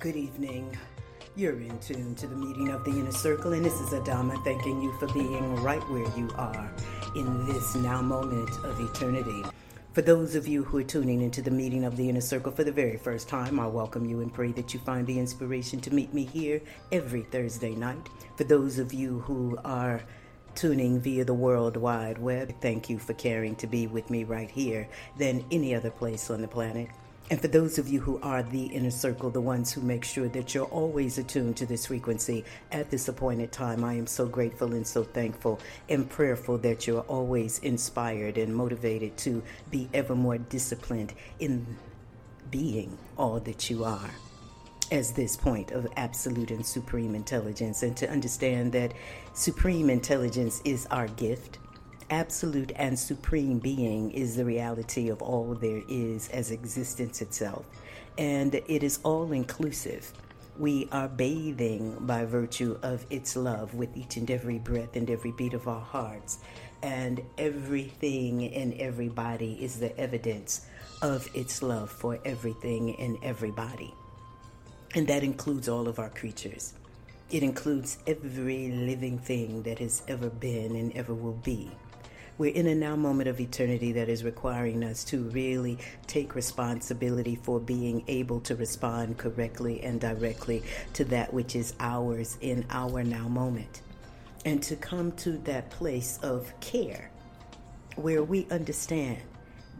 Good evening. You're in tune to the meeting of the inner circle, and this is Adama thanking you for being right where you are in this now moment of eternity. For those of you who are tuning into the meeting of the inner circle for the very first time, I welcome you and pray that you find the inspiration to meet me here every Thursday night. For those of you who are tuning via the World Wide Web, thank you for caring to be with me right here than any other place on the planet. And for those of you who are the inner circle, the ones who make sure that you're always attuned to this frequency at this appointed time, I am so grateful and so thankful and prayerful that you're always inspired and motivated to be ever more disciplined in being all that you are as this point of absolute and supreme intelligence, and to understand that supreme intelligence is our gift absolute and supreme being is the reality of all there is as existence itself. And it is all inclusive. We are bathing by virtue of its love with each and every breath and every beat of our hearts. And everything and everybody is the evidence of its love for everything and everybody. And that includes all of our creatures. It includes every living thing that has ever been and ever will be. We're in a now moment of eternity that is requiring us to really take responsibility for being able to respond correctly and directly to that which is ours in our now moment. And to come to that place of care where we understand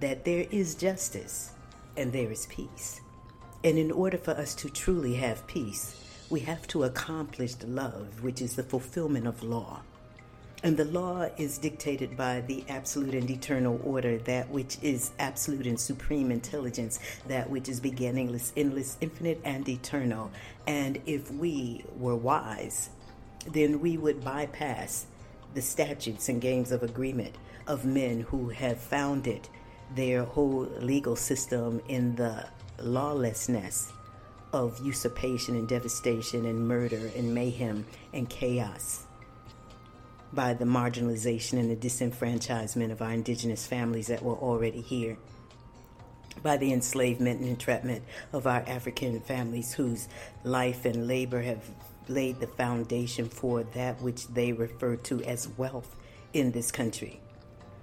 that there is justice and there is peace. And in order for us to truly have peace, we have to accomplish love, which is the fulfillment of law. And the law is dictated by the absolute and eternal order, that which is absolute and supreme intelligence, that which is beginningless, endless, infinite, and eternal. And if we were wise, then we would bypass the statutes and games of agreement of men who have founded their whole legal system in the lawlessness of usurpation and devastation and murder and mayhem and chaos by the marginalization and the disenfranchisement of our indigenous families that were already here, by the enslavement and entrapment of our African families whose life and labor have laid the foundation for that which they refer to as wealth in this country.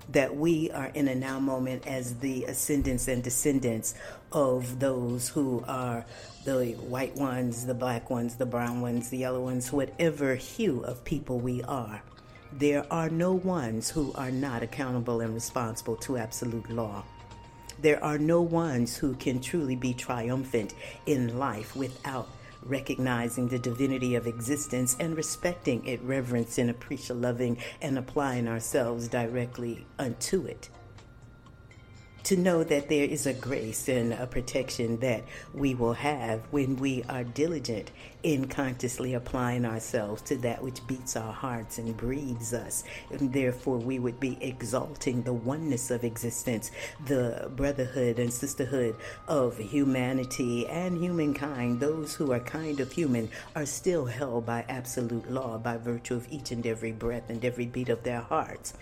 That we are in a now moment as the ascendants and descendants of those who are the white ones, the black ones, the brown ones, the yellow ones, whatever hue of people we are there are no ones who are not accountable and responsible to absolute law. There are no ones who can truly be triumphant in life without recognizing the divinity of existence and respecting it, reverencing, appreciating, loving, and applying ourselves directly unto it to know that there is a grace and a protection that we will have when we are diligent in consciously applying ourselves to that which beats our hearts and breathes us. And therefore, we would be exalting the oneness of existence, the brotherhood and sisterhood of humanity and humankind. Those who are kind of human are still held by absolute law by virtue of each and every breath and every beat of their hearts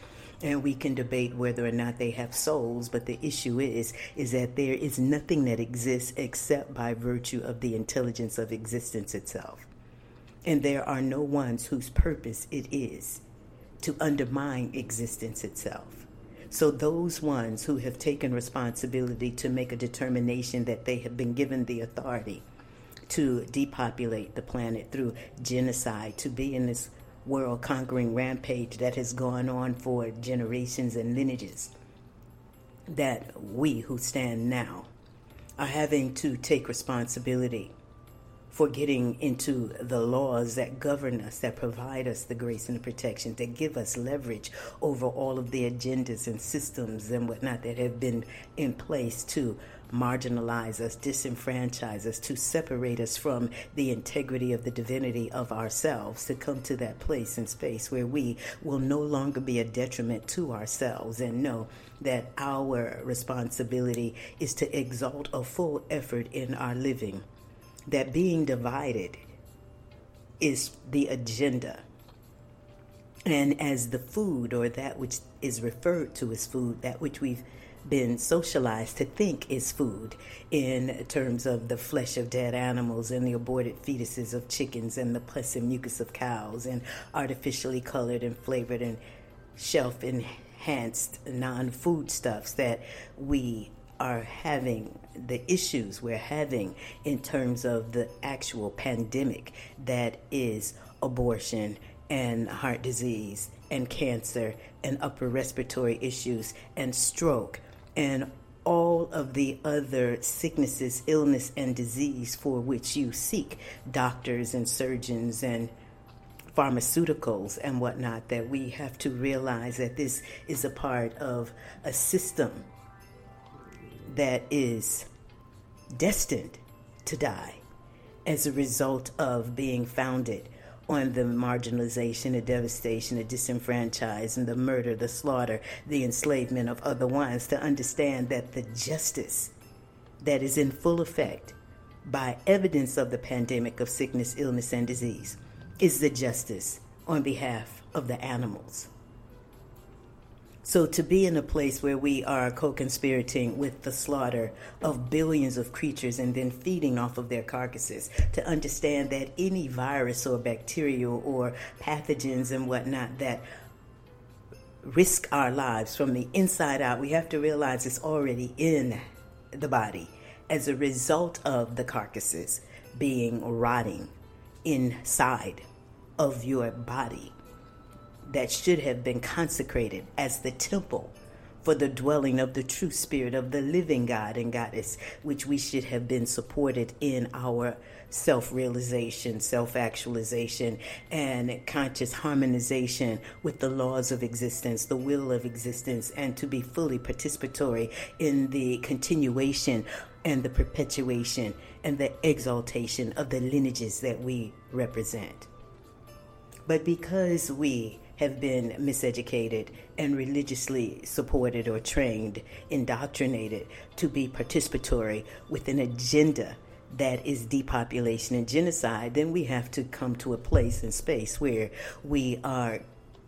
and we can debate whether or not they have souls but the issue is is that there is nothing that exists except by virtue of the intelligence of existence itself. And there are no ones whose purpose it is to undermine existence itself. So those ones who have taken responsibility to make a determination that they have been given the authority to depopulate the planet through genocide to be in this world conquering rampage that has gone on for generations and lineages that we who stand now are having to take responsibility for getting into the laws that govern us, that provide us the grace and the protection, that give us leverage over all of the agendas and systems and whatnot that have been in place to marginalize us, disenfranchise us, to separate us from the integrity of the divinity of ourselves, to come to that place and space where we will no longer be a detriment to ourselves and know that our responsibility is to exalt a full effort in our living. That being divided is the agenda. And as the food or that which is referred to as food, that which we've been socialized to think is food in terms of the flesh of dead animals and the aborted fetuses of chickens and the pus and mucus of cows and artificially colored and flavored and shelf enhanced non food stuffs that we are having the issues we're having in terms of the actual pandemic that is abortion and heart disease and cancer and upper respiratory issues and stroke and all of the other sicknesses, illness, and disease for which you seek doctors and surgeons and pharmaceuticals and whatnot, that we have to realize that this is a part of a system that is destined to die as a result of being founded on the marginalization, the devastation, the disenfranchisement, the murder, the slaughter, the enslavement of other ones, to understand that the justice that is in full effect by evidence of the pandemic of sickness, illness, and disease is the justice on behalf of the animals. So to be in a place where we are co-conspirating with the slaughter of billions of creatures and then feeding off of their carcasses, to understand that any virus or bacterial or pathogens and whatnot that risk our lives from the inside out, we have to realize it's already in the body as a result of the carcasses being rotting inside of your body that should have been consecrated as the temple for the dwelling of the true spirit of the living God and Goddess, which we should have been supported in our self realization, self actualization, and conscious harmonization with the laws of existence, the will of existence, and to be fully participatory in the continuation and the perpetuation and the exaltation of the lineages that we represent. But because we have been miseducated and religiously supported or trained, indoctrinated to be participatory with an agenda that is depopulation and genocide, then we have to come to a place and space where we are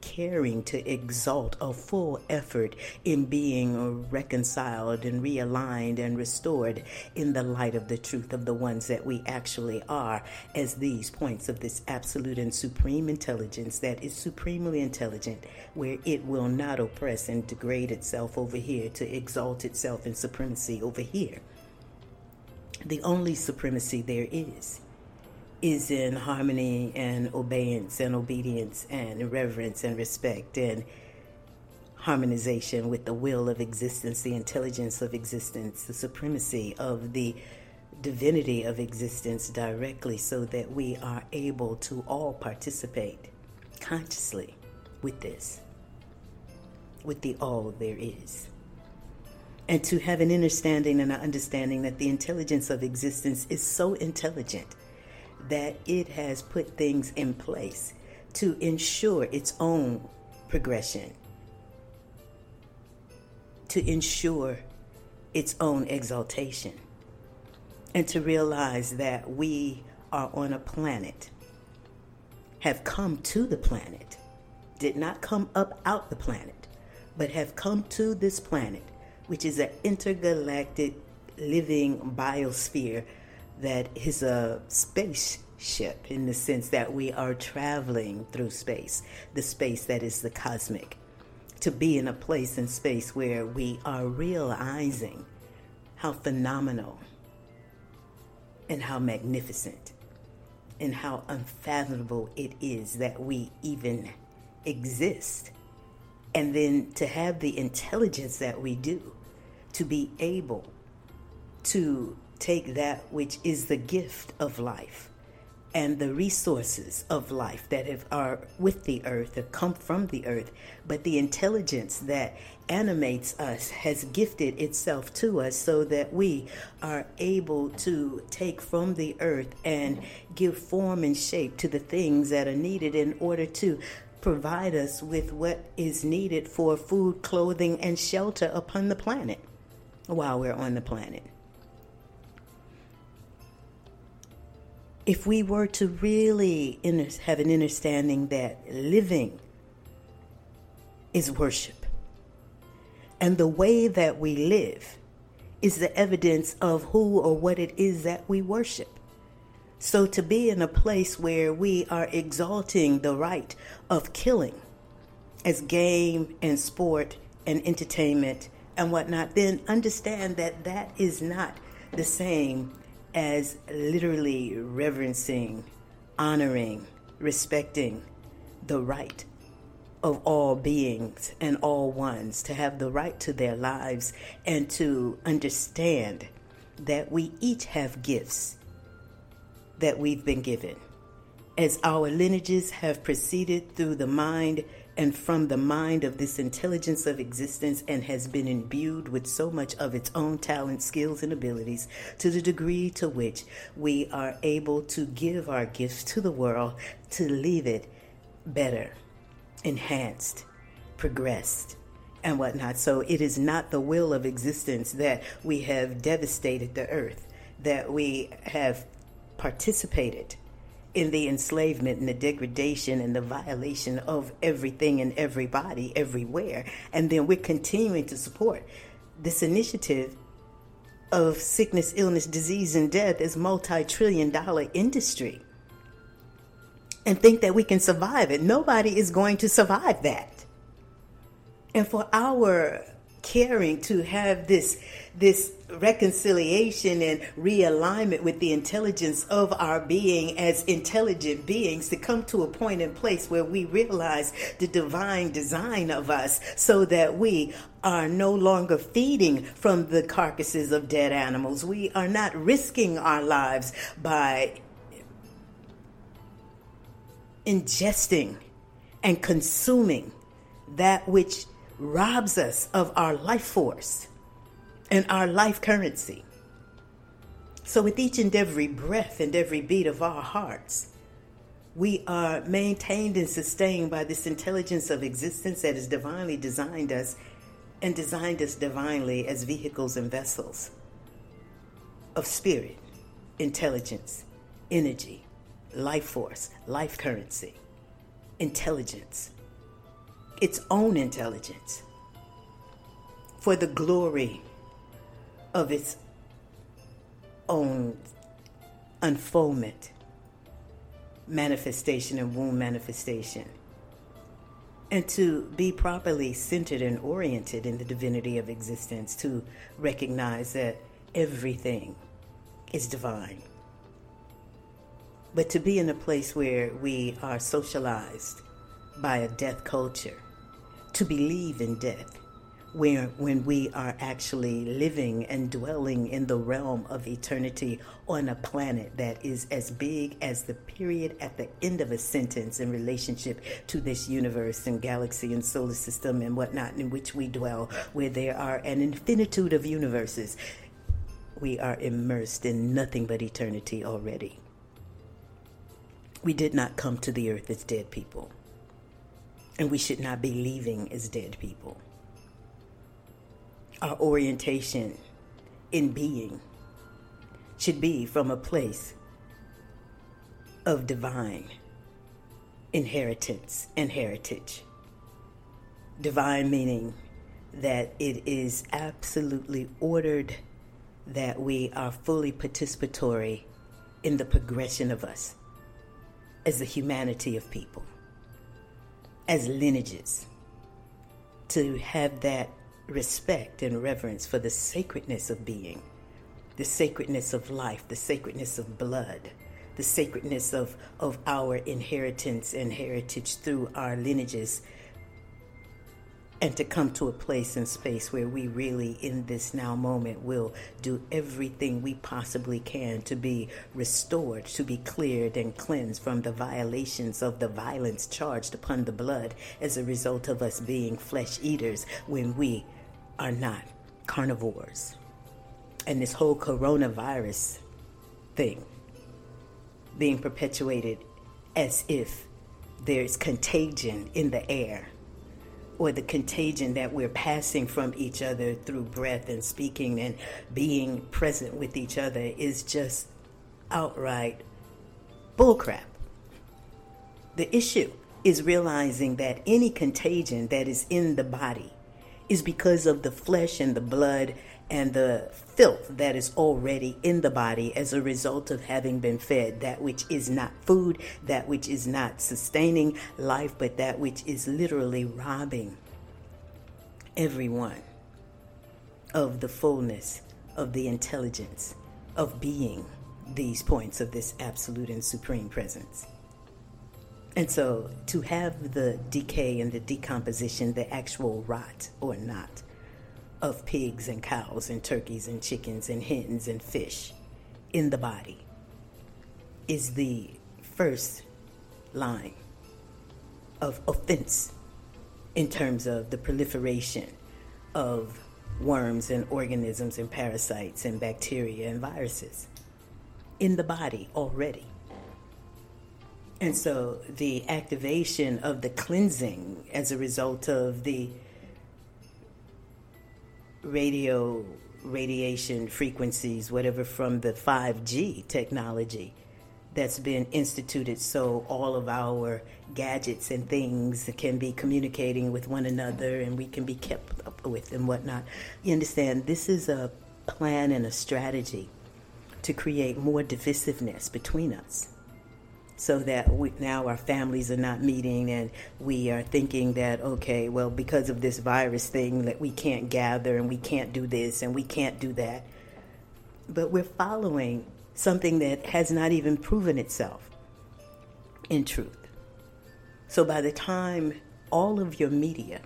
caring to exalt a full effort in being reconciled and realigned and restored in the light of the truth of the ones that we actually are as these points of this absolute and supreme intelligence that is supremely intelligent, where it will not oppress and degrade itself over here to exalt itself in supremacy over here. The only supremacy there is is in harmony and obedience and obedience and reverence and respect and harmonization with the will of existence, the intelligence of existence, the supremacy of the divinity of existence directly so that we are able to all participate consciously with this, with the all there is. And to have an understanding and an understanding that the intelligence of existence is so intelligent that it has put things in place to ensure its own progression, to ensure its own exaltation, and to realize that we are on a planet, have come to the planet, did not come up out the planet, but have come to this planet, which is an intergalactic living biosphere that is a spaceship in the sense that we are traveling through space, the space that is the cosmic. To be in a place in space where we are realizing how phenomenal and how magnificent and how unfathomable it is that we even exist. And then to have the intelligence that we do, to be able to take that which is the gift of life and the resources of life that have, are with the earth, that come from the earth, but the intelligence that animates us has gifted itself to us so that we are able to take from the earth and give form and shape to the things that are needed in order to provide us with what is needed for food, clothing, and shelter upon the planet while we're on the planet. If we were to really have an understanding that living is worship And the way that we live is the evidence of who or what it is that we worship. So to be in a place where we are exalting the right of killing as game and sport and entertainment and whatnot, then understand that that is not the same as literally reverencing, honoring, respecting the right of all beings and all ones to have the right to their lives and to understand that we each have gifts that we've been given. As our lineages have proceeded through the mind and from the mind of this intelligence of existence and has been imbued with so much of its own talent, skills, and abilities to the degree to which we are able to give our gifts to the world to leave it better, enhanced, progressed, and whatnot. So it is not the will of existence that we have devastated the earth, that we have participated in the enslavement and the degradation and the violation of everything and everybody everywhere. And then we're continuing to support this initiative of sickness, illness, disease, and death as multi-trillion dollar industry and think that we can survive it. Nobody is going to survive that. And for our caring to have this this reconciliation and realignment with the intelligence of our being as intelligent beings to come to a point in place where we realize the divine design of us so that we are no longer feeding from the carcasses of dead animals. We are not risking our lives by ingesting and consuming that which robs us of our life force and our life currency. So, with each and every breath and every beat of our hearts, we are maintained and sustained by this intelligence of existence that has divinely designed us and designed us divinely as vehicles and vessels of spirit, intelligence, energy, life force, life currency, intelligence, its own intelligence for the glory of its own unfoldment, manifestation, and womb manifestation. And to be properly centered and oriented in the divinity of existence, to recognize that everything is divine. But to be in a place where we are socialized by a death culture, to believe in death, where when we are actually living and dwelling in the realm of eternity on a planet that is as big as the period at the end of a sentence in relationship to this universe and galaxy and solar system and whatnot in which we dwell, where there are an infinitude of universes. We are immersed in nothing but eternity already. We did not come to the earth as dead people. And we should not be leaving as dead people. Our orientation in being should be from a place of divine inheritance and heritage. Divine meaning that it is absolutely ordered that we are fully participatory in the progression of us as the humanity of people as lineages to have that respect and reverence for the sacredness of being, the sacredness of life, the sacredness of blood, the sacredness of, of our inheritance and heritage through our lineages and to come to a place and space where we really, in this now moment, will do everything we possibly can to be restored, to be cleared and cleansed from the violations of the violence charged upon the blood as a result of us being flesh eaters when we are not carnivores. And this whole coronavirus thing being perpetuated as if there's contagion in the air or the contagion that we're passing from each other through breath and speaking and being present with each other is just outright bullcrap. The issue is realizing that any contagion that is in the body is because of the flesh and the blood and the filth that is already in the body as a result of having been fed that which is not food, that which is not sustaining life, but that which is literally robbing everyone of the fullness of the intelligence of being these points of this absolute and supreme presence. And so to have the decay and the decomposition, the actual rot or not of pigs and cows and turkeys and chickens and hens and fish in the body is the first line of offense in terms of the proliferation of worms and organisms and parasites and bacteria and viruses in the body already. And so the activation of the cleansing as a result of the radio radiation frequencies, whatever from the 5G technology that's been instituted so all of our gadgets and things can be communicating with one another and we can be kept up with and whatnot. You understand, this is a plan and a strategy to create more divisiveness between us so that we, now our families are not meeting and we are thinking that okay well because of this virus thing that we can't gather and we can't do this and we can't do that. But we're following something that has not even proven itself in truth. So by the time all of your media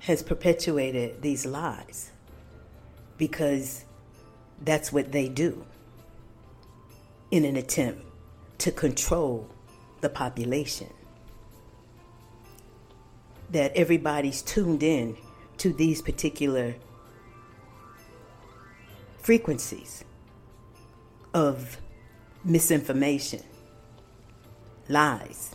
has perpetuated these lies because that's what they do in an attempt to control the population. That everybody's tuned in to these particular frequencies of misinformation, lies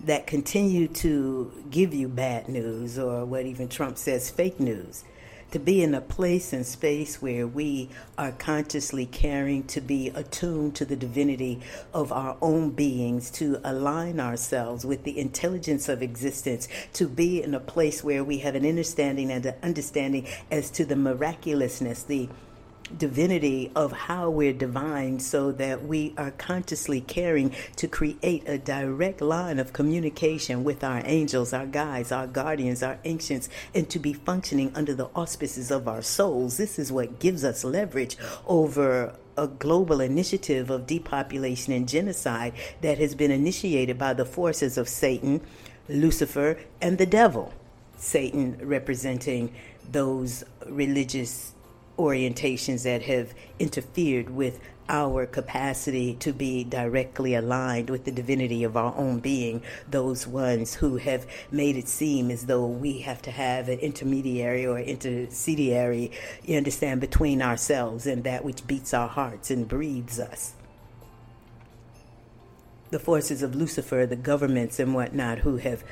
that continue to give you bad news or what even Trump says fake news to be in a place and space where we are consciously caring to be attuned to the divinity of our own beings, to align ourselves with the intelligence of existence, to be in a place where we have an understanding and an understanding as to the miraculousness, the divinity of how we're divine so that we are consciously caring to create a direct line of communication with our angels, our guides, our guardians, our ancients, and to be functioning under the auspices of our souls. This is what gives us leverage over a global initiative of depopulation and genocide that has been initiated by the forces of Satan, Lucifer, and the devil. Satan representing those religious orientations that have interfered with our capacity to be directly aligned with the divinity of our own being, those ones who have made it seem as though we have to have an intermediary or intercediary, you understand, between ourselves and that which beats our hearts and breathes us. The forces of Lucifer, the governments and whatnot, who have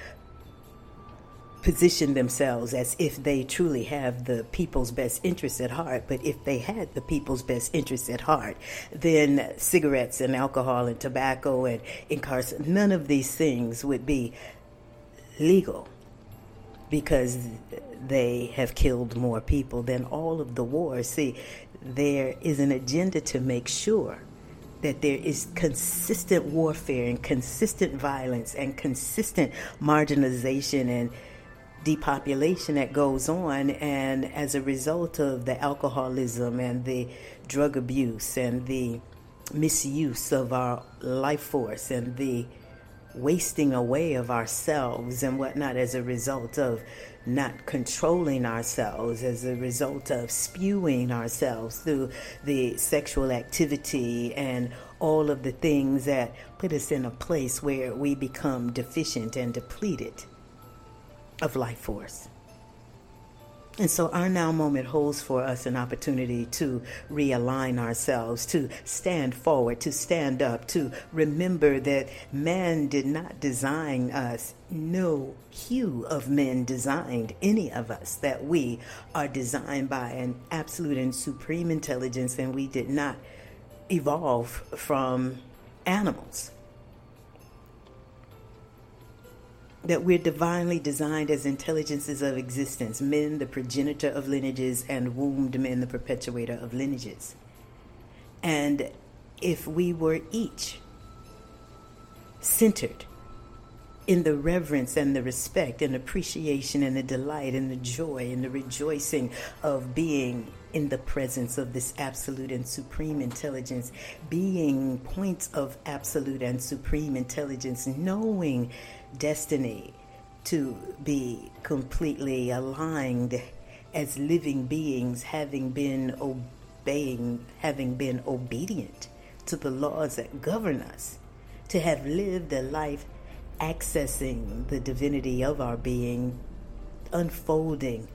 position themselves as if they truly have the people's best interests at heart. But if they had the people's best interests at heart, then cigarettes and alcohol and tobacco and incarceration, none of these things would be legal because they have killed more people than all of the wars. See, there is an agenda to make sure that there is consistent warfare and consistent violence and consistent marginalization and depopulation that goes on, and as a result of the alcoholism and the drug abuse and the misuse of our life force and the wasting away of ourselves and whatnot as a result of not controlling ourselves, as a result of spewing ourselves through the sexual activity and all of the things that put us in a place where we become deficient and depleted of life force. And so our now moment holds for us an opportunity to realign ourselves, to stand forward, to stand up, to remember that man did not design us. No hue of men designed any of us, that we are designed by an absolute and supreme intelligence, and we did not evolve from animals. That we're divinely designed as intelligences of existence, men the progenitor of lineages, and wombed men the perpetuator of lineages. And if we were each centered in the reverence and the respect and appreciation and the delight and the joy and the rejoicing of being in the presence of this absolute and supreme intelligence, being points of absolute and supreme intelligence, knowing destiny to be completely aligned as living beings, having been obeying, having been obedient to the laws that govern us, to have lived a life accessing the divinity of our being, unfolding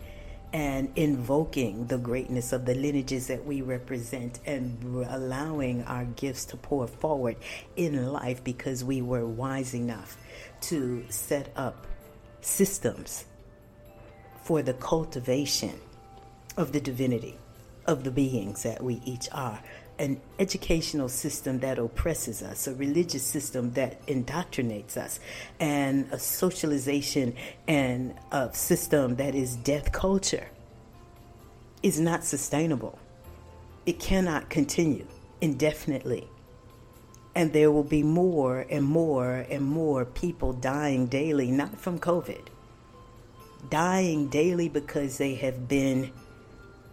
and invoking the greatness of the lineages that we represent and allowing our gifts to pour forward in life because we were wise enough to set up systems for the cultivation of the divinity of the beings that we each are an educational system that oppresses us, a religious system that indoctrinates us, and a socialization and a system that is death culture is not sustainable. It cannot continue indefinitely. And there will be more and more and more people dying daily, not from COVID, dying daily because they have been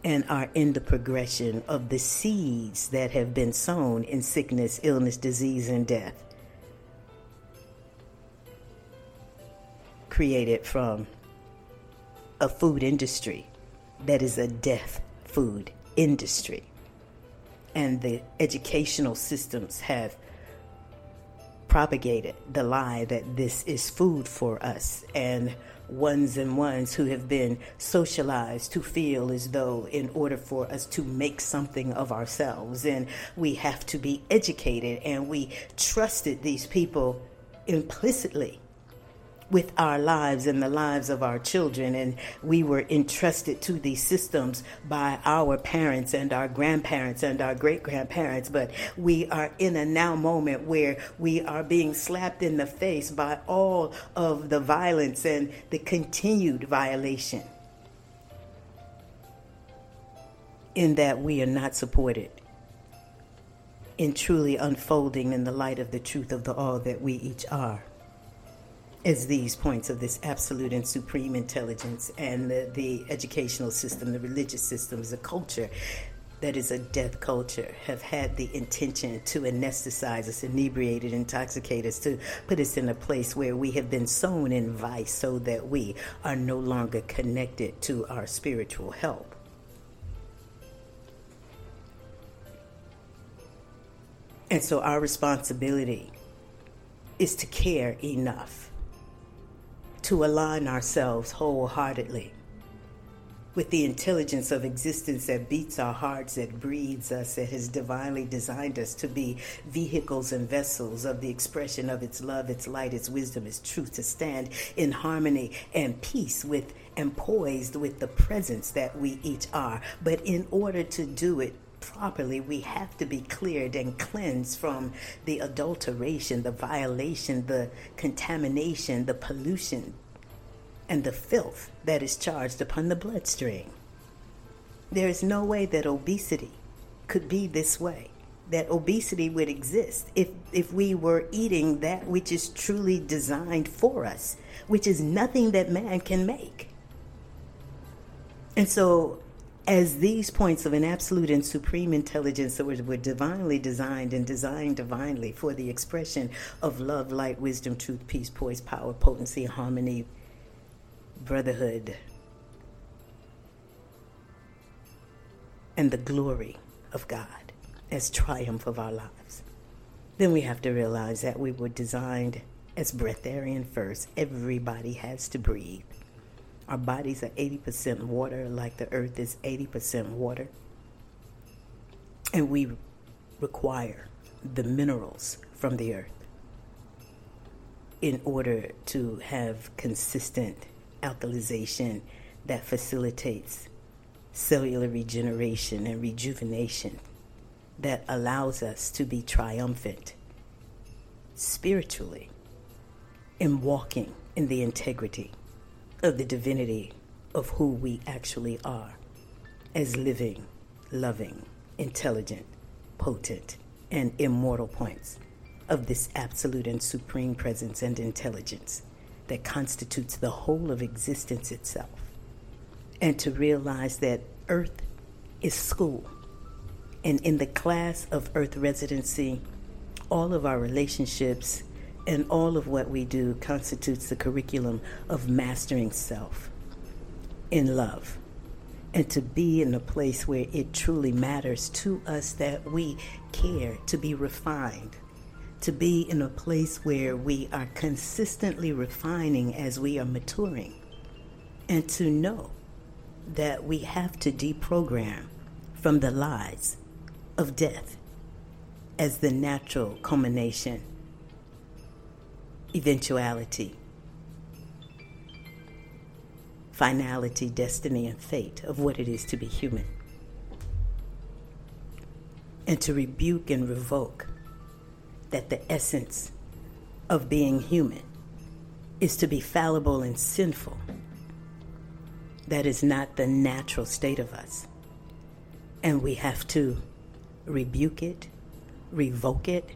and are in the progression of the seeds that have been sown in sickness, illness, disease, and death. Created from a food industry that is a death food industry. And the educational systems have propagated the lie that this is food for us and ones and ones who have been socialized to feel as though in order for us to make something of ourselves. And we have to be educated and we trusted these people implicitly with our lives and the lives of our children. And we were entrusted to these systems by our parents and our grandparents and our great grandparents. But we are in a now moment where we are being slapped in the face by all of the violence and the continued violation. In that we are not supported in truly unfolding in the light of the truth of the all that we each are as these points of this absolute and supreme intelligence and the, the educational system, the religious systems, the culture that is a death culture have had the intention to anesthetize us, inebriate us, intoxicate us, to put us in a place where we have been sown in vice so that we are no longer connected to our spiritual help. And so our responsibility is to care enough to align ourselves wholeheartedly with the intelligence of existence that beats our hearts, that breathes us, that has divinely designed us to be vehicles and vessels of the expression of its love, its light, its wisdom, its truth, to stand in harmony and peace with and poised with the presence that we each are. But in order to do it, properly, we have to be cleared and cleansed from the adulteration, the violation, the contamination, the pollution, and the filth that is charged upon the bloodstream. There is no way that obesity could be this way. That obesity would exist if, if we were eating that which is truly designed for us, which is nothing that man can make. And so as these points of an absolute and supreme intelligence that were, divinely designed and designed divinely for the expression of love, light, wisdom, truth, peace, poise, power, potency, harmony, brotherhood, and the glory of God as triumph of our lives. Then we have to realize that we were designed as breatharian first. Everybody has to breathe. Our bodies are 80% water, like the earth is 80% water. And we require the minerals from the earth in order to have consistent alkalization that facilitates cellular regeneration and rejuvenation that allows us to be triumphant spiritually in walking in the integrity of the divinity of who we actually are as living, loving, intelligent, potent, and immortal points of this absolute and supreme presence and intelligence that constitutes the whole of existence itself. And to realize that Earth is school. And in the class of Earth residency, all of our relationships and all of what we do constitutes the curriculum of mastering self in love and to be in a place where it truly matters to us that we care to be refined, to be in a place where we are consistently refining as we are maturing, and to know that we have to deprogram from the lies of death as the natural culmination, eventuality finality, destiny, and fate of what it is to be human. And to rebuke and revoke that the essence of being human is to be fallible and sinful. That is not the natural state of us. And we have to rebuke it, revoke it,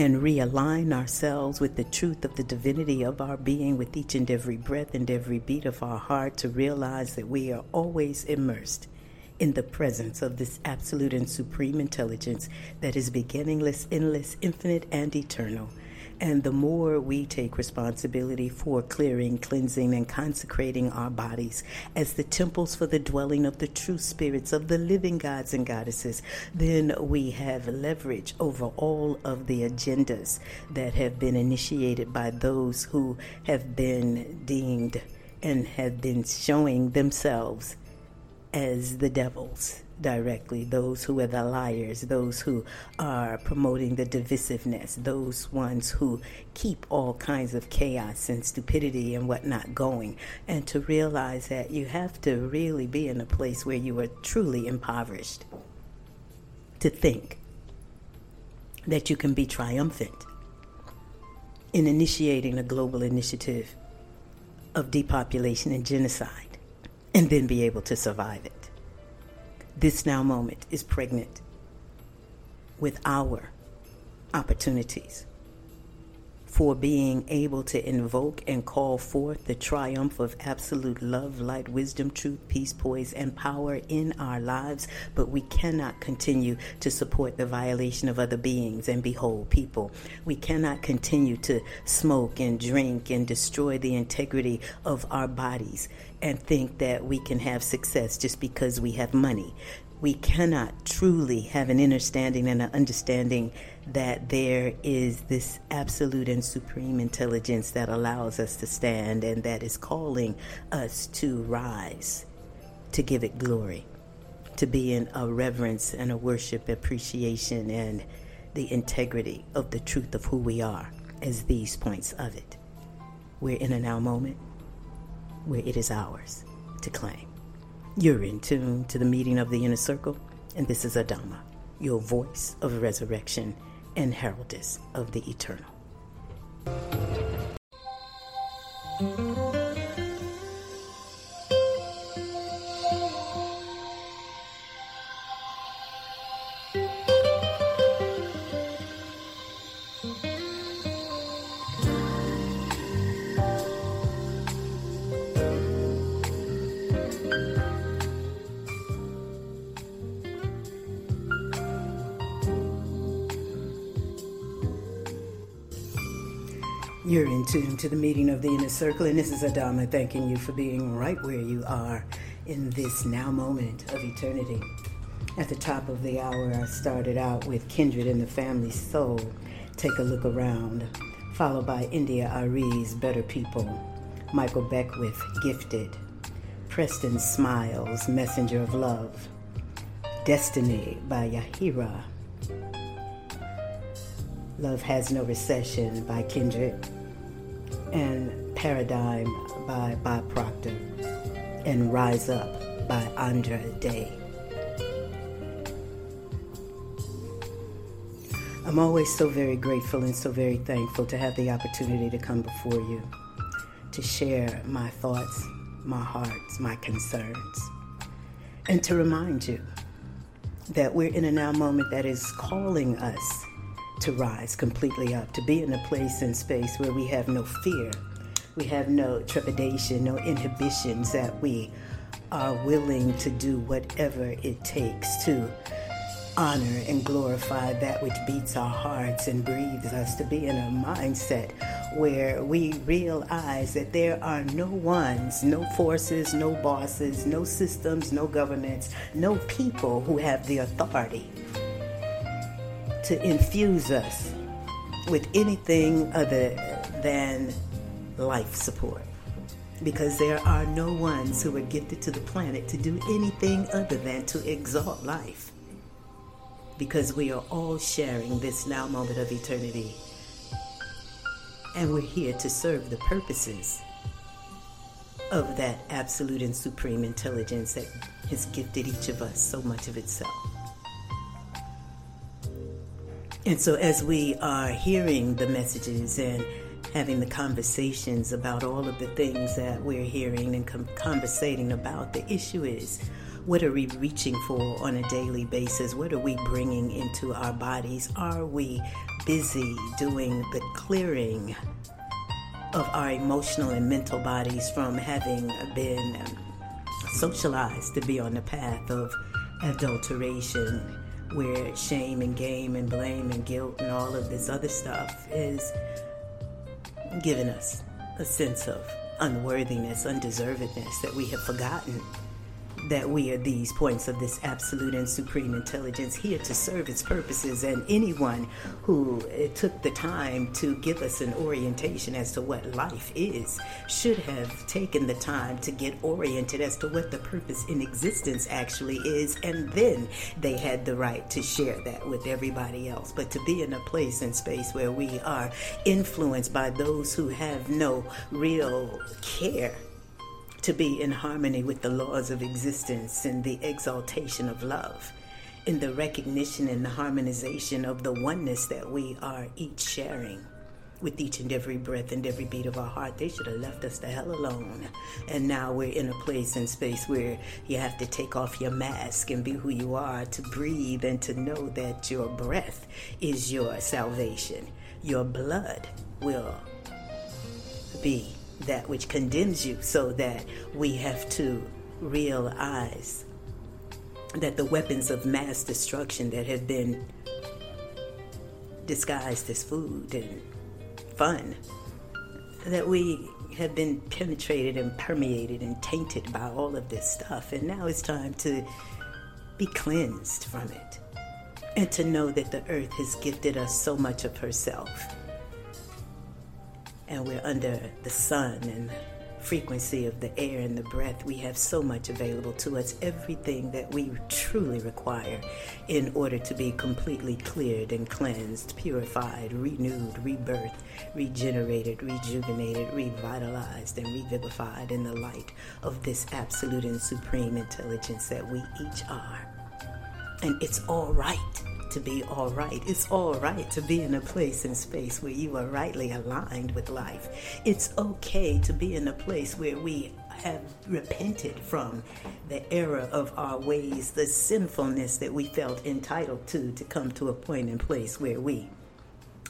and realign ourselves with the truth of the divinity of our being with each and every breath and every beat of our heart to realize that we are always immersed in the presence of this absolute and supreme intelligence that is beginningless, endless, infinite, and eternal and the more we take responsibility for clearing, cleansing, and consecrating our bodies as the temples for the dwelling of the true spirits of the living gods and goddesses, then we have leverage over all of the agendas that have been initiated by those who have been deemed and have been showing themselves as the devils directly, those who are the liars, those who are promoting the divisiveness, those ones who keep all kinds of chaos and stupidity and whatnot going, and to realize that you have to really be in a place where you are truly impoverished to think that you can be triumphant in initiating a global initiative of depopulation and genocide and then be able to survive it. This now moment is pregnant with our opportunities for being able to invoke and call forth the triumph of absolute love, light, wisdom, truth, peace, poise, and power in our lives. But we cannot continue to support the violation of other beings and behold people. We cannot continue to smoke and drink and destroy the integrity of our bodies and think that we can have success just because we have money. We cannot truly have an understanding and an understanding that there is this absolute and supreme intelligence that allows us to stand and that is calling us to rise, to give it glory, to be in a reverence and a worship, appreciation, and the integrity of the truth of who we are as these points of it. We're in a now moment where it is ours to claim. You're in tune to the meeting of the inner circle, and this is Adama, your voice of resurrection and heraldess of the eternal. You're in tune to the meeting of the inner circle, and this is Adama thanking you for being right where you are in this now moment of eternity. At the top of the hour, I started out with Kindred and the Family Soul, Take a Look Around, followed by India Arie's Better People, Michael Beckwith, Gifted, Preston Smiles, Messenger of Love, Destiny by Yahira, Love Has No Recession by Kindred, and Paradigm by Bob Proctor, and Rise Up by Andra Day. I'm always so very grateful and so very thankful to have the opportunity to come before you, to share my thoughts, my hearts, my concerns, and to remind you that we're in a now moment that is calling us to rise completely up, to be in a place and space where we have no fear, we have no trepidation, no inhibitions, that we are willing to do whatever it takes to honor and glorify that which beats our hearts and breathes us to be in a mindset where we realize that there are no ones, no forces, no bosses, no systems, no governments, no people who have the authority to infuse us with anything other than life support. Because there are no ones who are gifted to the planet to do anything other than to exalt life. Because we are all sharing this now moment of eternity. And we're here to serve the purposes of that absolute and supreme intelligence that has gifted each of us so much of itself. And so, as we are hearing the messages and having the conversations about all of the things that we're hearing and com- conversating about, the issue is what are we reaching for on a daily basis? What are we bringing into our bodies? Are we busy doing the clearing of our emotional and mental bodies from having been um, socialized to be on the path of adulteration? Where shame and game and blame and guilt and all of this other stuff is giving us a sense of unworthiness, undeservedness that we have forgotten that we are these points of this absolute and supreme intelligence here to serve its purposes. And anyone who uh, took the time to give us an orientation as to what life is should have taken the time to get oriented as to what the purpose in existence actually is. And then they had the right to share that with everybody else. But to be in a place and space where we are influenced by those who have no real care to be in harmony with the laws of existence and the exaltation of love, in the recognition and the harmonization of the oneness that we are each sharing with each and every breath and every beat of our heart. They should have left us the hell alone. And now we're in a place and space where you have to take off your mask and be who you are to breathe and to know that your breath is your salvation. Your blood will be that which condemns you, so that we have to realize that the weapons of mass destruction that have been disguised as food and fun, that we have been penetrated and permeated and tainted by all of this stuff. And now it's time to be cleansed from it and to know that the earth has gifted us so much of herself and we're under the sun and frequency of the air and the breath, we have so much available to us, everything that we truly require in order to be completely cleared and cleansed, purified, renewed, rebirthed, regenerated, rejuvenated, revitalized, and revivified in the light of this absolute and supreme intelligence that we each are. And it's all right to be all right. It's all right to be in a place and space where you are rightly aligned with life. It's okay to be in a place where we have repented from the error of our ways, the sinfulness that we felt entitled to, to come to a point and place where we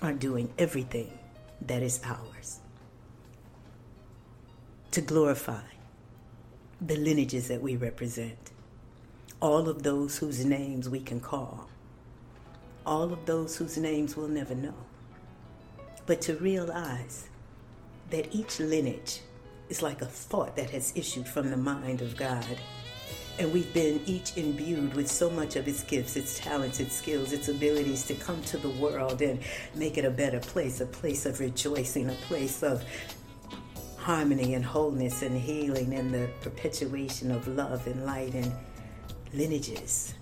are doing everything that is ours. To glorify the lineages that we represent, all of those whose names we can call all of those whose names we'll never know. But to realize that each lineage is like a thought that has issued from the mind of God. And we've been each imbued with so much of its gifts, its talents, its skills, its abilities to come to the world and make it a better place, a place of rejoicing, a place of harmony and wholeness and healing and the perpetuation of love and light and lineages.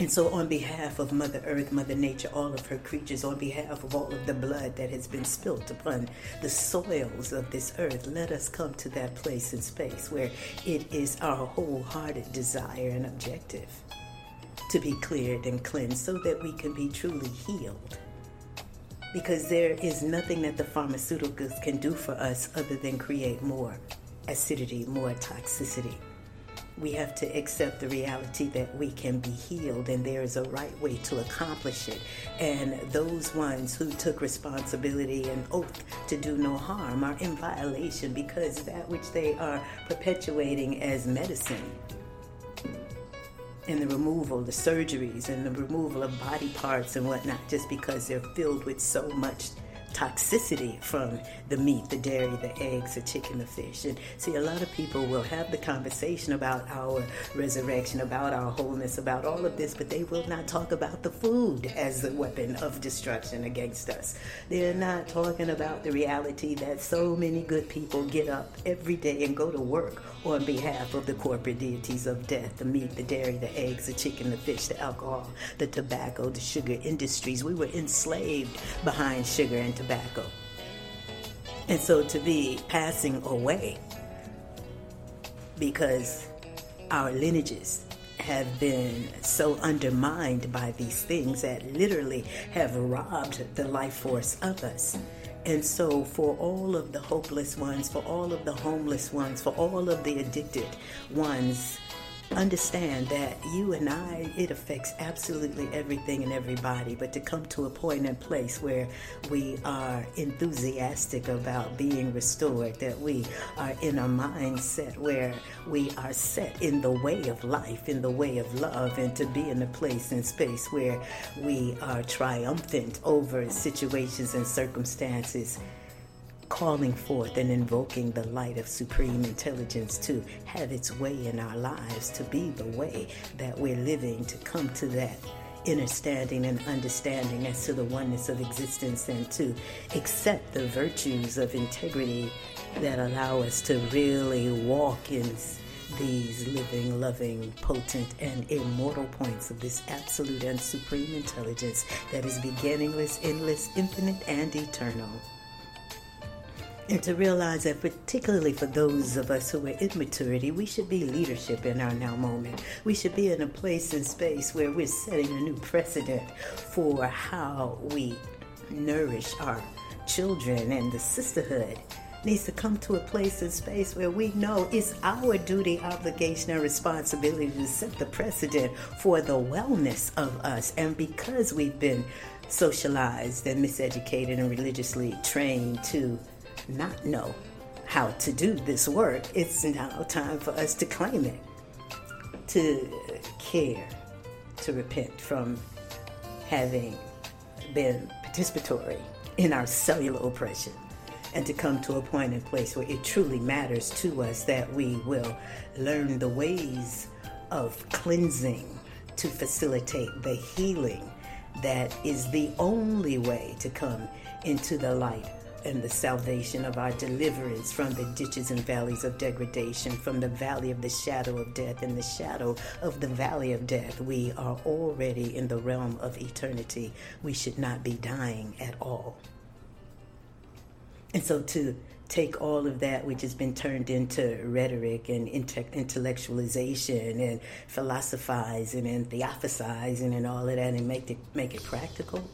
And so, on behalf of Mother Earth, Mother Nature, all of her creatures, on behalf of all of the blood that has been spilt upon the soils of this earth, let us come to that place and space where it is our wholehearted desire and objective to be cleared and cleansed so that we can be truly healed. Because there is nothing that the pharmaceuticals can do for us other than create more acidity, more toxicity we have to accept the reality that we can be healed and there is a right way to accomplish it. And those ones who took responsibility and oath to do no harm are in violation because that which they are perpetuating as medicine and the removal, the surgeries, and the removal of body parts and whatnot, just because they're filled with so much toxicity from the meat, the dairy, the eggs, the chicken, the fish. And see, a lot of people will have the conversation about our resurrection, about our wholeness, about all of this, but they will not talk about the food as the weapon of destruction against us. They're not talking about the reality that so many good people get up every day and go to work on behalf of the corporate deities of death the meat, the dairy, the eggs, the chicken, the fish, the alcohol, the tobacco, the sugar industries. We were enslaved behind sugar and tobacco. And so to be passing away because our lineages have been so undermined by these things that literally have robbed the life force of us. And so, for all of the hopeless ones, for all of the homeless ones, for all of the addicted ones, understand that you and I, it affects absolutely everything and everybody. But to come to a point and place where we are enthusiastic about being restored, that we are in a mindset where we are set in the way of life, in the way of love, and to be in a place and space where we are triumphant over situations and circumstances calling forth and invoking the light of supreme intelligence to have its way in our lives, to be the way that we're living, to come to that understanding and understanding as to the oneness of existence and to accept the virtues of integrity that allow us to really walk in these living, loving, potent, and immortal points of this absolute and supreme intelligence that is beginningless, endless, infinite, and eternal. And to realize that, particularly for those of us who are in maturity, we should be leadership in our now moment. We should be in a place and space where we're setting a new precedent for how we nourish our children and the sisterhood needs to come to a place and space where we know it's our duty, obligation, and responsibility to set the precedent for the wellness of us. And because we've been socialized and miseducated and religiously trained to not know how to do this work, it's now time for us to claim it, to care, to repent from having been participatory in our cellular oppression, and to come to a point and place where it truly matters to us that we will learn the ways of cleansing to facilitate the healing that is the only way to come into the light and the salvation of our deliverance from the ditches and valleys of degradation, from the valley of the shadow of death and the shadow of the valley of death. We are already in the realm of eternity. We should not be dying at all. And so to take all of that which has been turned into rhetoric and intellectualization and philosophizing and theophysizing and all of that and make it make it practical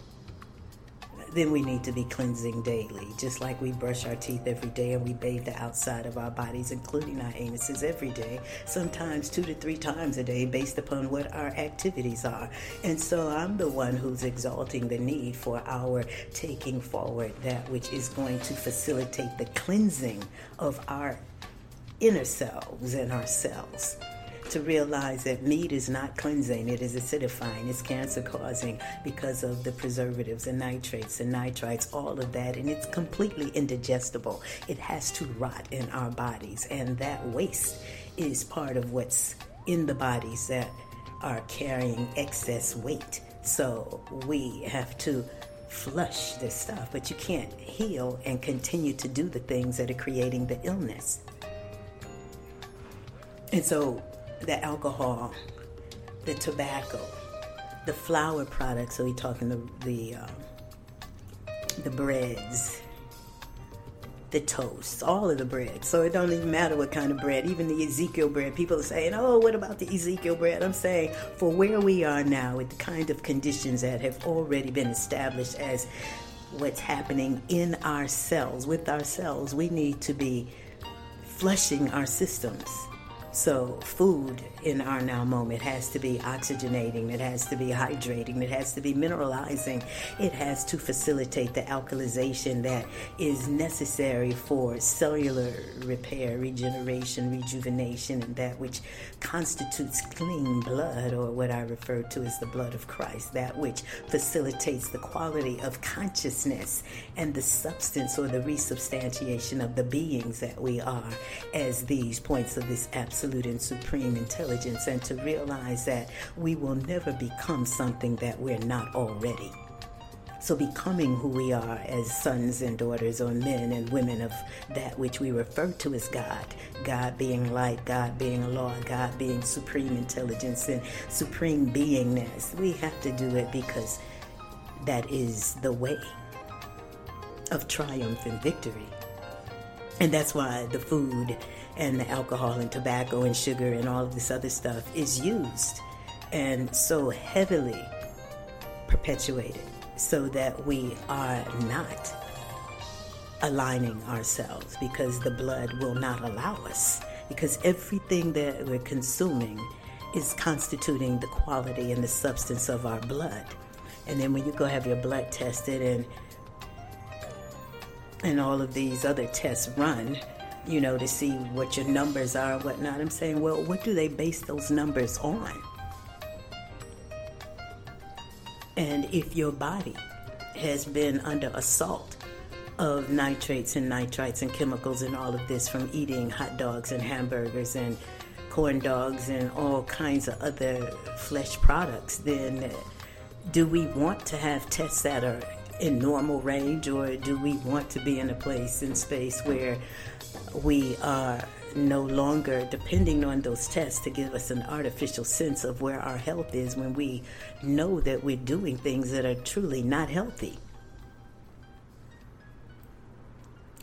then we need to be cleansing daily, just like we brush our teeth every day and we bathe the outside of our bodies, including our anuses, every day, sometimes two to three times a day, based upon what our activities are. And so I'm the one who's exalting the need for our taking forward that which is going to facilitate the cleansing of our inner selves and our cells to realize that meat is not cleansing, it is acidifying, it's cancer causing because of the preservatives and nitrates and nitrites, all of that, and it's completely indigestible. It has to rot in our bodies, and that waste is part of what's in the bodies that are carrying excess weight. So we have to flush this stuff, but you can't heal and continue to do the things that are creating the illness. And so the alcohol, the tobacco, the flour products. So we're talking the the um, the breads, the toast, all of the bread. So it don't even matter what kind of bread, even the Ezekiel bread. People are saying, "Oh, what about the Ezekiel bread?" I'm saying, for where we are now, with the kind of conditions that have already been established as what's happening in our cells, with ourselves, we need to be flushing our systems so, food in our now moment has to be oxygenating, it has to be hydrating, it has to be mineralizing, it has to facilitate the alkalization that is necessary for cellular repair, regeneration, rejuvenation, and that which constitutes clean blood, or what I refer to as the blood of Christ, that which facilitates the quality of consciousness and the substance or the resubstantiation of the beings that we are as these points of this absolute absolute and supreme intelligence and to realize that we will never become something that we're not already. So, becoming who we are as sons and daughters, or men and women of that which we refer to as God, God being light, God being law, God being supreme intelligence and supreme beingness, we have to do it because that is the way of triumph and victory. And that's why the food and the alcohol and tobacco and sugar and all of this other stuff is used and so heavily perpetuated so that we are not aligning ourselves because the blood will not allow us because everything that we're consuming is constituting the quality and the substance of our blood. And then when you go have your blood tested and and all of these other tests run you know, to see what your numbers are and whatnot. I'm saying, well, what do they base those numbers on? And if your body has been under assault of nitrates and nitrites and chemicals and all of this from eating hot dogs and hamburgers and corn dogs and all kinds of other flesh products, then do we want to have tests that are in normal range or do we want to be in a place in space where we are no longer depending on those tests to give us an artificial sense of where our health is when we know that we're doing things that are truly not healthy.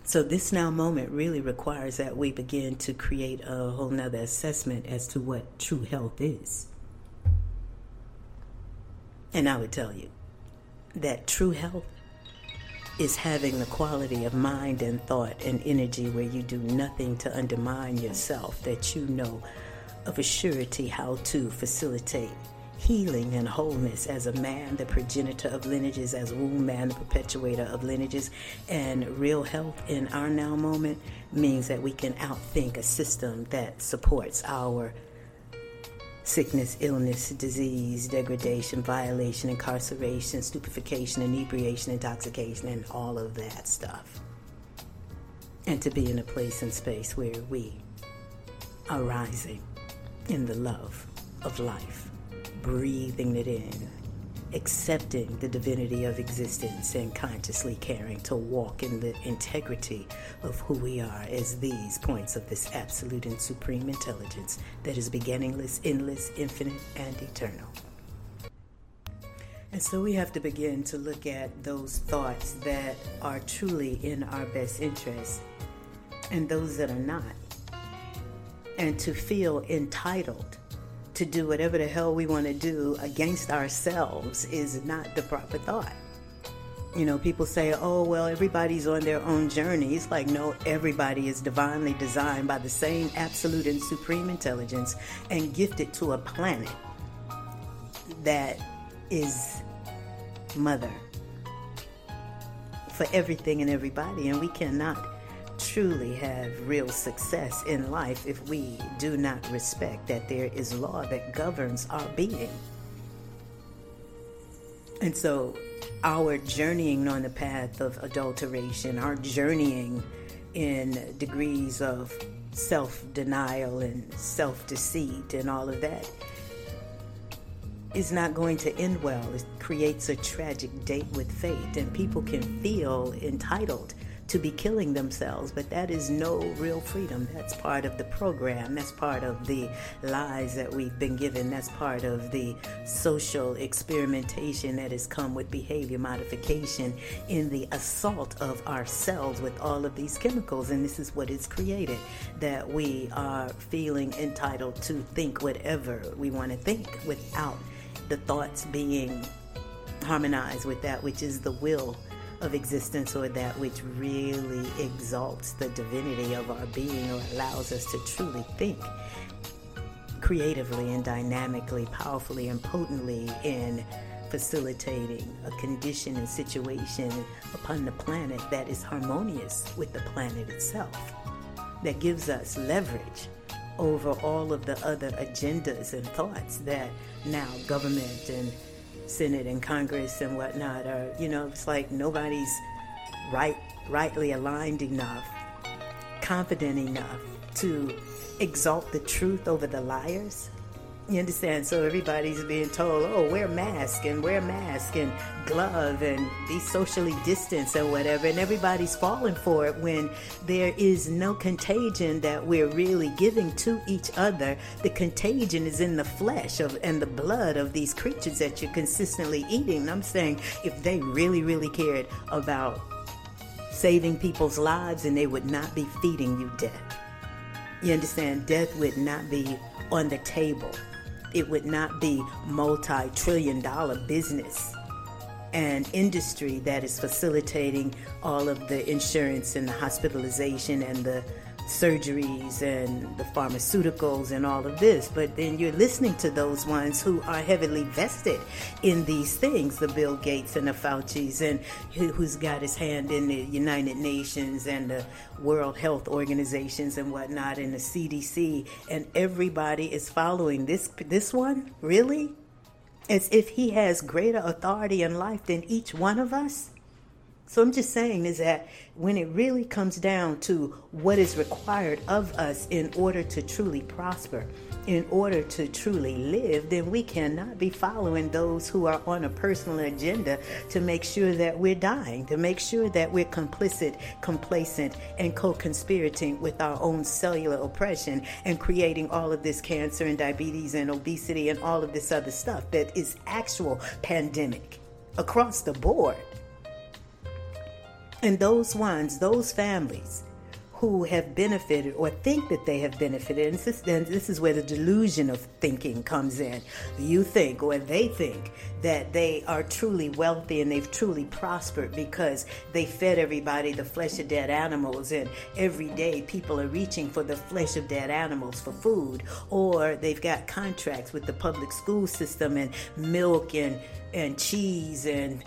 So, this now moment really requires that we begin to create a whole nother assessment as to what true health is. And I would tell you that true health is having the quality of mind and thought and energy where you do nothing to undermine yourself, that you know of a surety how to facilitate healing and wholeness as a man, the progenitor of lineages, as womb man, the perpetuator of lineages. And real health in our now moment means that we can outthink a system that supports our sickness, illness, disease, degradation, violation, incarceration, stupefaction, inebriation, intoxication, and all of that stuff. And to be in a place and space where we are rising in the love of life, breathing it in, accepting the divinity of existence and consciously caring to walk in the integrity of who we are as these points of this absolute and supreme intelligence that is beginningless, endless, infinite, and eternal. And so we have to begin to look at those thoughts that are truly in our best interest and those that are not. And to feel entitled to do whatever the hell we want to do against ourselves is not the proper thought. You know, people say, oh, well, everybody's on their own journey. It's like, no, everybody is divinely designed by the same absolute and supreme intelligence and gifted to a planet that is mother for everything and everybody. And we cannot truly have real success in life if we do not respect that there is law that governs our being. And so, our journeying on the path of adulteration, our journeying in degrees of self denial and self deceit and all of that is not going to end well. It creates a tragic date with fate, and people can feel entitled to be killing themselves, but that is no real freedom. That's part of the program. That's part of the lies that we've been given. That's part of the social experimentation that has come with behavior modification in the assault of ourselves with all of these chemicals. And this is what it's created that we are feeling entitled to think whatever we want to think without the thoughts being harmonized with that which is the will of existence or that which really exalts the divinity of our being or allows us to truly think creatively and dynamically, powerfully and potently in facilitating a condition and situation upon the planet that is harmonious with the planet itself, that gives us leverage over all of the other agendas and thoughts that now government and Senate and Congress and whatnot are, you know, it's like nobody's right, rightly aligned enough, confident enough to exalt the truth over the liars you understand? So everybody's being told, oh, wear mask and wear mask and glove and be socially distanced and whatever. And everybody's falling for it when there is no contagion that we're really giving to each other. The contagion is in the flesh of and the blood of these creatures that you're consistently eating. And I'm saying if they really, really cared about saving people's lives and they would not be feeding you death. You understand? Death would not be on the table it would not be multi-trillion dollar business. And industry that is facilitating all of the insurance and the hospitalization and the surgeries and the pharmaceuticals and all of this, but then you're listening to those ones who are heavily vested in these things, the Bill Gates and the Fauci's, and who's got his hand in the United Nations and the World Health Organizations and whatnot, and the CDC, and everybody is following this this one. Really, as if he has greater authority in life than each one of us. So I'm just saying is that when it really comes down to what is required of us in order to truly prosper, in order to truly live, then we cannot be following those who are on a personal agenda to make sure that we're dying, to make sure that we're complicit, complacent, and co conspirating with our own cellular oppression and creating all of this cancer and diabetes and obesity and all of this other stuff that is actual pandemic across the board. And those ones, those families who have benefited or think that they have benefited, and this, and this is where the delusion of thinking comes in. You think or they think that they are truly wealthy and they've truly prospered because they fed everybody the flesh of dead animals, and every day people are reaching for the flesh of dead animals for food, or they've got contracts with the public school system and milk and, and cheese and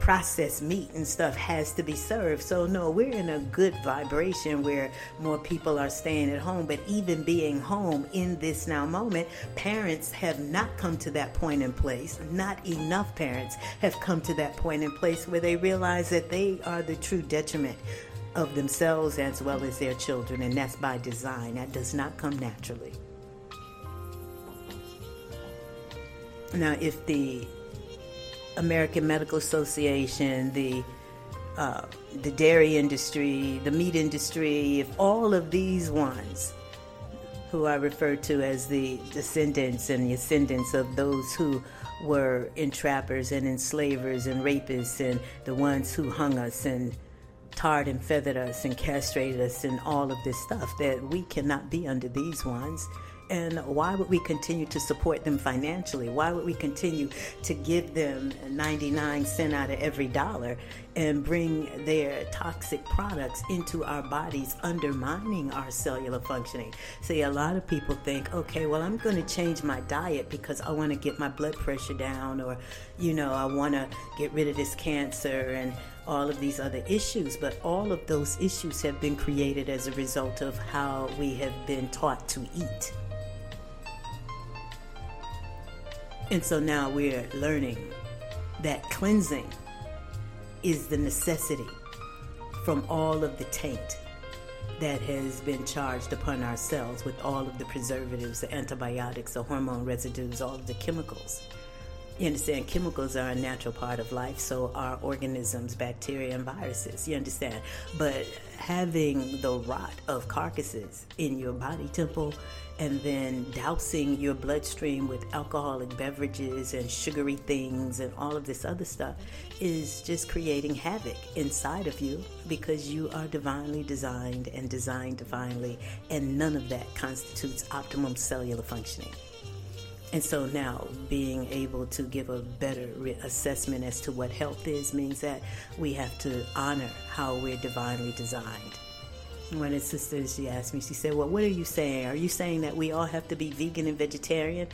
processed meat and stuff has to be served. So, no, we're in a good vibration where more people are staying at home. But even being home in this now moment, parents have not come to that point in place. Not enough parents have come to that point in place where they realize that they are the true detriment of themselves as well as their children. And that's by design, that does not come naturally. Now, if the American Medical Association, the uh, the dairy industry, the meat industry, if all of these ones who I refer to as the descendants and the ascendants of those who were entrappers and enslavers and rapists and the ones who hung us and tarred and feathered us and castrated us and all of this stuff, that we cannot be under these ones. And why would we continue to support them financially? Why would we continue to give them 99 cents out of every dollar and bring their toxic products into our bodies, undermining our cellular functioning? See, a lot of people think, okay, well, I'm going to change my diet because I want to get my blood pressure down, or, you know, I want to get rid of this cancer and all of these other issues, but all of those issues have been created as a result of how we have been taught to eat. And so now we're learning that cleansing is the necessity from all of the taint that has been charged upon ourselves with all of the preservatives, the antibiotics, the hormone residues, all of the chemicals. You understand? Chemicals are a natural part of life, so are organisms, bacteria, and viruses. You understand? But having the rot of carcasses in your body temple and then dousing your bloodstream with alcoholic beverages and sugary things and all of this other stuff is just creating havoc inside of you because you are divinely designed and designed divinely, and none of that constitutes optimum cellular functioning. And so now being able to give a better re- assessment as to what health is means that we have to honor how we're divinely designed. One of the sisters, she asked me, she said, Well, what are you saying? Are you saying that we all have to be vegan and vegetarian?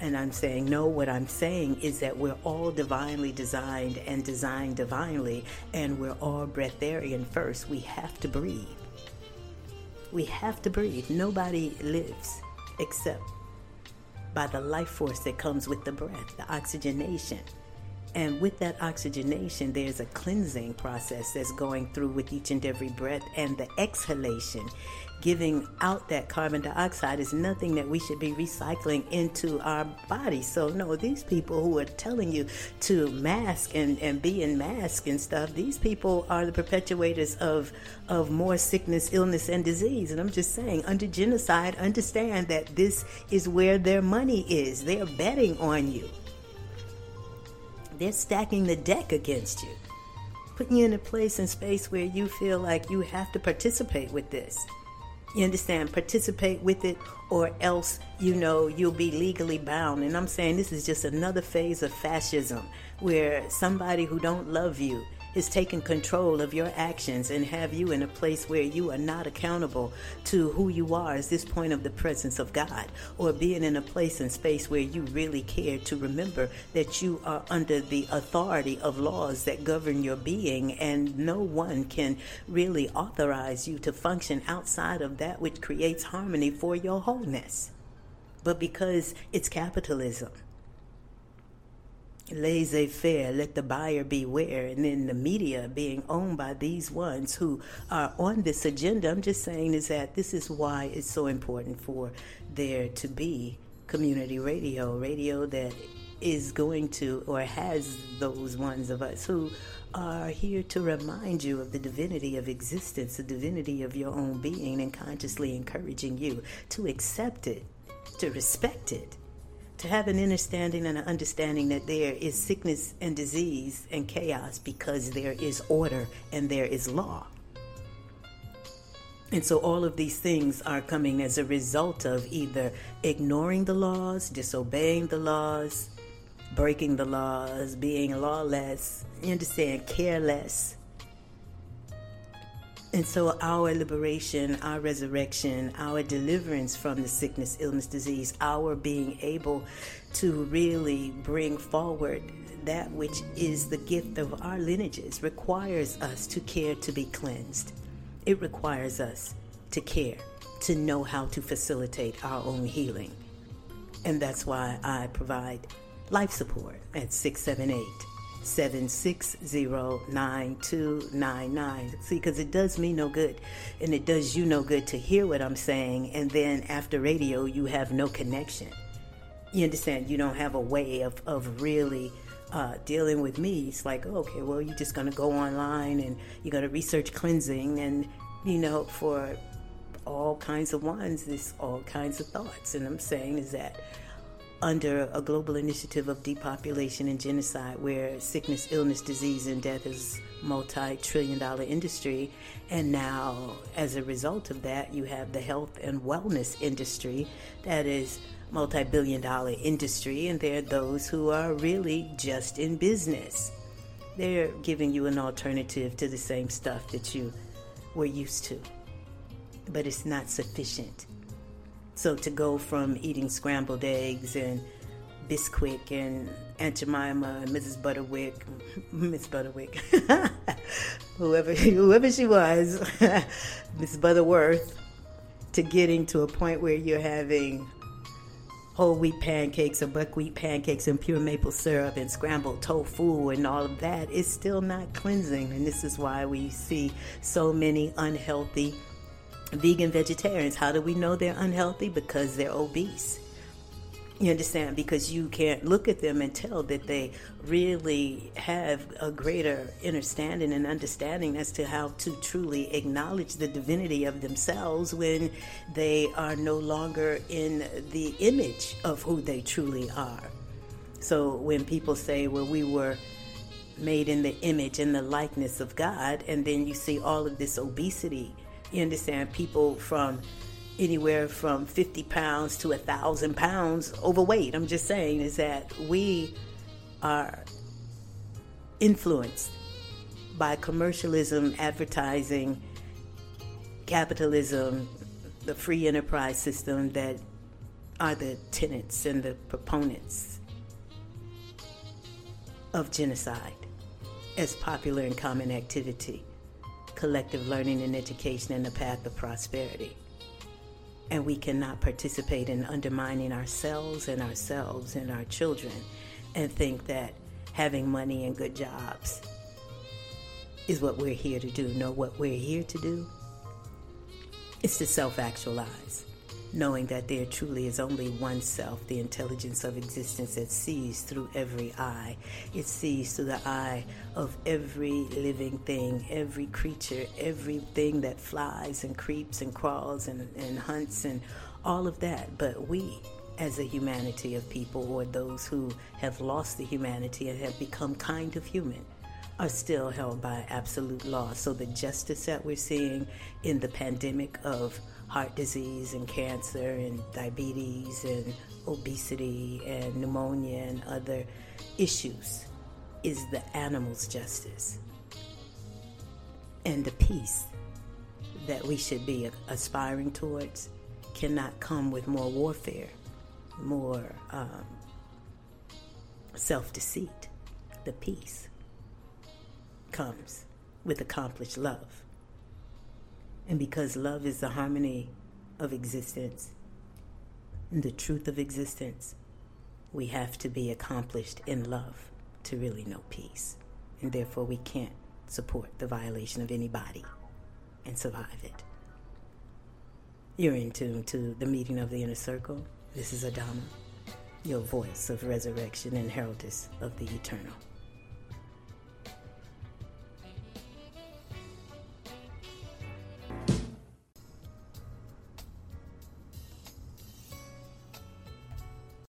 And I'm saying, no, what I'm saying is that we're all divinely designed and designed divinely, and we're all breatharian first. We have to breathe. We have to breathe. Nobody lives except by the life force that comes with the breath, the oxygenation. And with that oxygenation, there's a cleansing process that's going through with each and every breath, and the exhalation giving out that carbon dioxide is nothing that we should be recycling into our body. So, no, these people who are telling you to mask and, and be in mask and stuff, these people are the perpetuators of, of more sickness, illness, and disease. And I'm just saying, under genocide, understand that this is where their money is. They are betting on you, they're stacking the deck against you. Putting you in a place and space where you feel like you have to participate with this. You understand? Participate with it, or else, you know, you'll be legally bound. And I'm saying this is just another phase of fascism where somebody who don't love you is taking control of your actions and have you in a place where you are not accountable to who you are as this point of the presence of God, or being in a place and space where you really care to remember that you are under the authority of laws that govern your being, and no one can really authorize you to function outside of that which creates harmony for your wholeness. But because it's capitalism, laissez faire, let the buyer beware, and then the media being owned by these ones who are on this agenda. I'm just saying is that this is why it's so important for there to be community radio, radio that is going to or has those ones of us who are here to remind you of the divinity of existence, the divinity of your own being, and consciously encouraging you to accept it, to respect it to have an understanding and an understanding that there is sickness and disease and chaos because there is order and there is law. And so all of these things are coming as a result of either ignoring the laws, disobeying the laws, breaking the laws, being lawless, you understand, careless, and so, our liberation, our resurrection, our deliverance from the sickness, illness, disease, our being able to really bring forward that which is the gift of our lineages requires us to care to be cleansed. It requires us to care, to know how to facilitate our own healing. And that's why I provide life support at 678 7609299. See, because it does me no good. And it does you no good to hear what I'm saying. And then after radio, you have no connection. You understand? You don't have a way of, of really uh, dealing with me. It's like, okay, well, you're just going to go online and you're going to research cleansing. And, you know, for all kinds of ones, there's all kinds of thoughts. And I'm saying is that under a global initiative of depopulation and genocide where sickness, illness, disease, and death is multi-trillion dollar industry. And now as a result of that you have the health and wellness industry that is multi-billion dollar industry and there are those who are really just in business. They're giving you an alternative to the same stuff that you were used to but it's not sufficient so to go from eating scrambled eggs and Bisquick and Aunt Jemima and Mrs. Butterwick, Miss Butterwick, whoever whoever she was, Miss Butterworth, to getting to a point where you're having whole wheat pancakes or buckwheat pancakes and pure maple syrup and scrambled tofu and all of that is still not cleansing. And this is why we see so many unhealthy vegan vegetarians. How do we know they're unhealthy? Because they're obese. You understand? Because you can't look at them and tell that they really have a greater understanding and understanding as to how to truly acknowledge the divinity of themselves when they are no longer in the image of who they truly are. So when people say, well, we were made in the image and the likeness of God, and then you see all of this obesity, you understand? People from anywhere from 50 pounds to a thousand pounds overweight. I'm just saying is that we are influenced by commercialism, advertising, capitalism, the free enterprise system that are the tenants and the proponents of genocide as popular and common activity, collective learning and education, in the path of prosperity and we cannot participate in undermining ourselves and ourselves and our children and think that having money and good jobs is what we're here to do. No, what we're here to do is to self actualize knowing that there truly is only one self, the intelligence of existence that sees through every eye. It sees through the eye of every living thing, every creature, everything that flies and creeps and crawls and, and hunts and all of that. But we, as a humanity of people, or those who have lost the humanity and have become kind of human, are still held by absolute law. So the justice that we're seeing in the pandemic of heart disease and cancer and diabetes and obesity and pneumonia and other issues is the animal's justice. And the peace that we should be aspiring towards cannot come with more warfare, more um, self deceit. The peace comes with accomplished love. And because love is the harmony of existence and the truth of existence, we have to be accomplished in love to really know peace. And therefore, we can't support the violation of anybody and survive it. You're in tune to the meeting of the inner circle. This is Adama, your voice of resurrection and heraldess of the eternal.